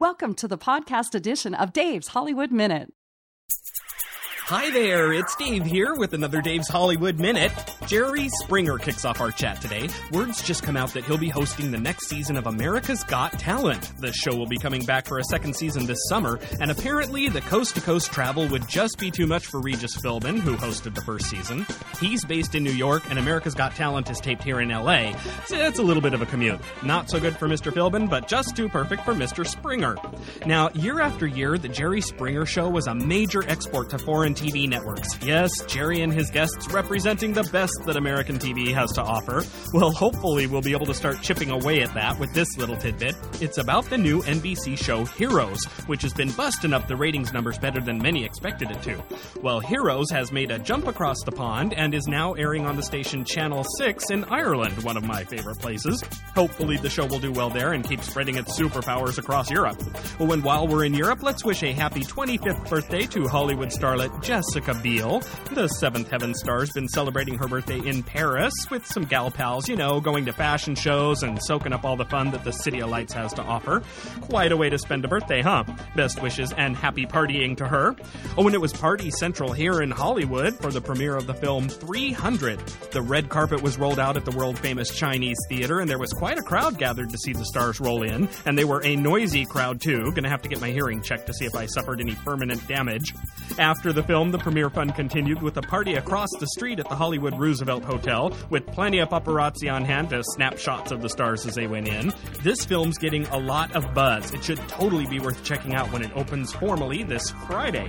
Welcome to the podcast edition of Dave's Hollywood Minute. Hi there, it's Dave here with another Dave's Hollywood Minute. Jerry Springer kicks off our chat today. Words just come out that he'll be hosting the next season of America's Got Talent. The show will be coming back for a second season this summer, and apparently the coast to coast travel would just be too much for Regis Philbin, who hosted the first season. He's based in New York, and America's Got Talent is taped here in LA, so it's a little bit of a commute. Not so good for Mr. Philbin, but just too perfect for Mr. Springer. Now, year after year, the Jerry Springer show was a major export to foreign TV networks. Yes, Jerry and his guests representing the best that American TV has to offer. Well, hopefully, we'll be able to start chipping away at that with this little tidbit. It's about the new NBC show Heroes, which has been busting up the ratings numbers better than many expected it to. Well, Heroes has made a jump across the pond and is now airing on the station Channel 6 in Ireland, one of my favorite places. Hopefully, the show will do well there and keep spreading its superpowers across Europe. Well, and while we're in Europe, let's wish a happy 25th birthday to Hollywood starlet Jessica Biel. The Seventh Heaven star's been celebrating her birthday in Paris with some gal pals, you know, going to fashion shows and soaking up all the fun that the City of Lights has to offer. Quite a way to spend a birthday, huh? Best wishes and happy partying to her. Oh, and it was Party Central here in Hollywood for the premiere of the film 300. The red carpet was rolled out at the world famous Chinese Theater, and there was quite a crowd gathered to see the stars roll in. And they were a noisy crowd, too. Gonna have to get my hearing checked to see if I suffered any permanent damage. After the film, the premiere fun continued with a party across the street at the Hollywood Roosevelt Hotel, with plenty of paparazzi on hand to snap shots of the stars as they went in. This film's getting a lot of buzz. It should totally be worth checking out when it opens formally this Friday.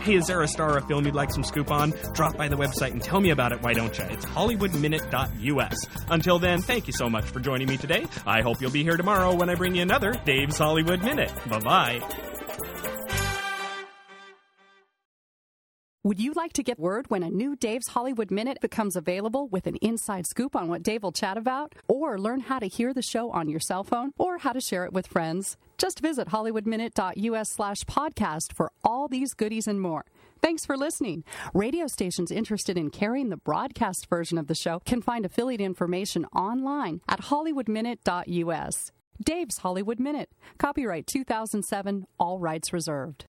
Hey, is there a star of film you'd like some scoop on? Drop by the website and tell me about it, why don't you? It's hollywoodminute.us. Until then, thank you so much for joining me today. I hope you'll be here tomorrow when I bring you another Dave's Hollywood Minute. Bye bye. Would you like to get word when a new Dave's Hollywood Minute becomes available with an inside scoop on what Dave will chat about? Or learn how to hear the show on your cell phone? Or how to share it with friends? Just visit hollywoodminute.us slash podcast for all these goodies and more. Thanks for listening. Radio stations interested in carrying the broadcast version of the show can find affiliate information online at hollywoodminute.us. Dave's Hollywood Minute. Copyright 2007, all rights reserved.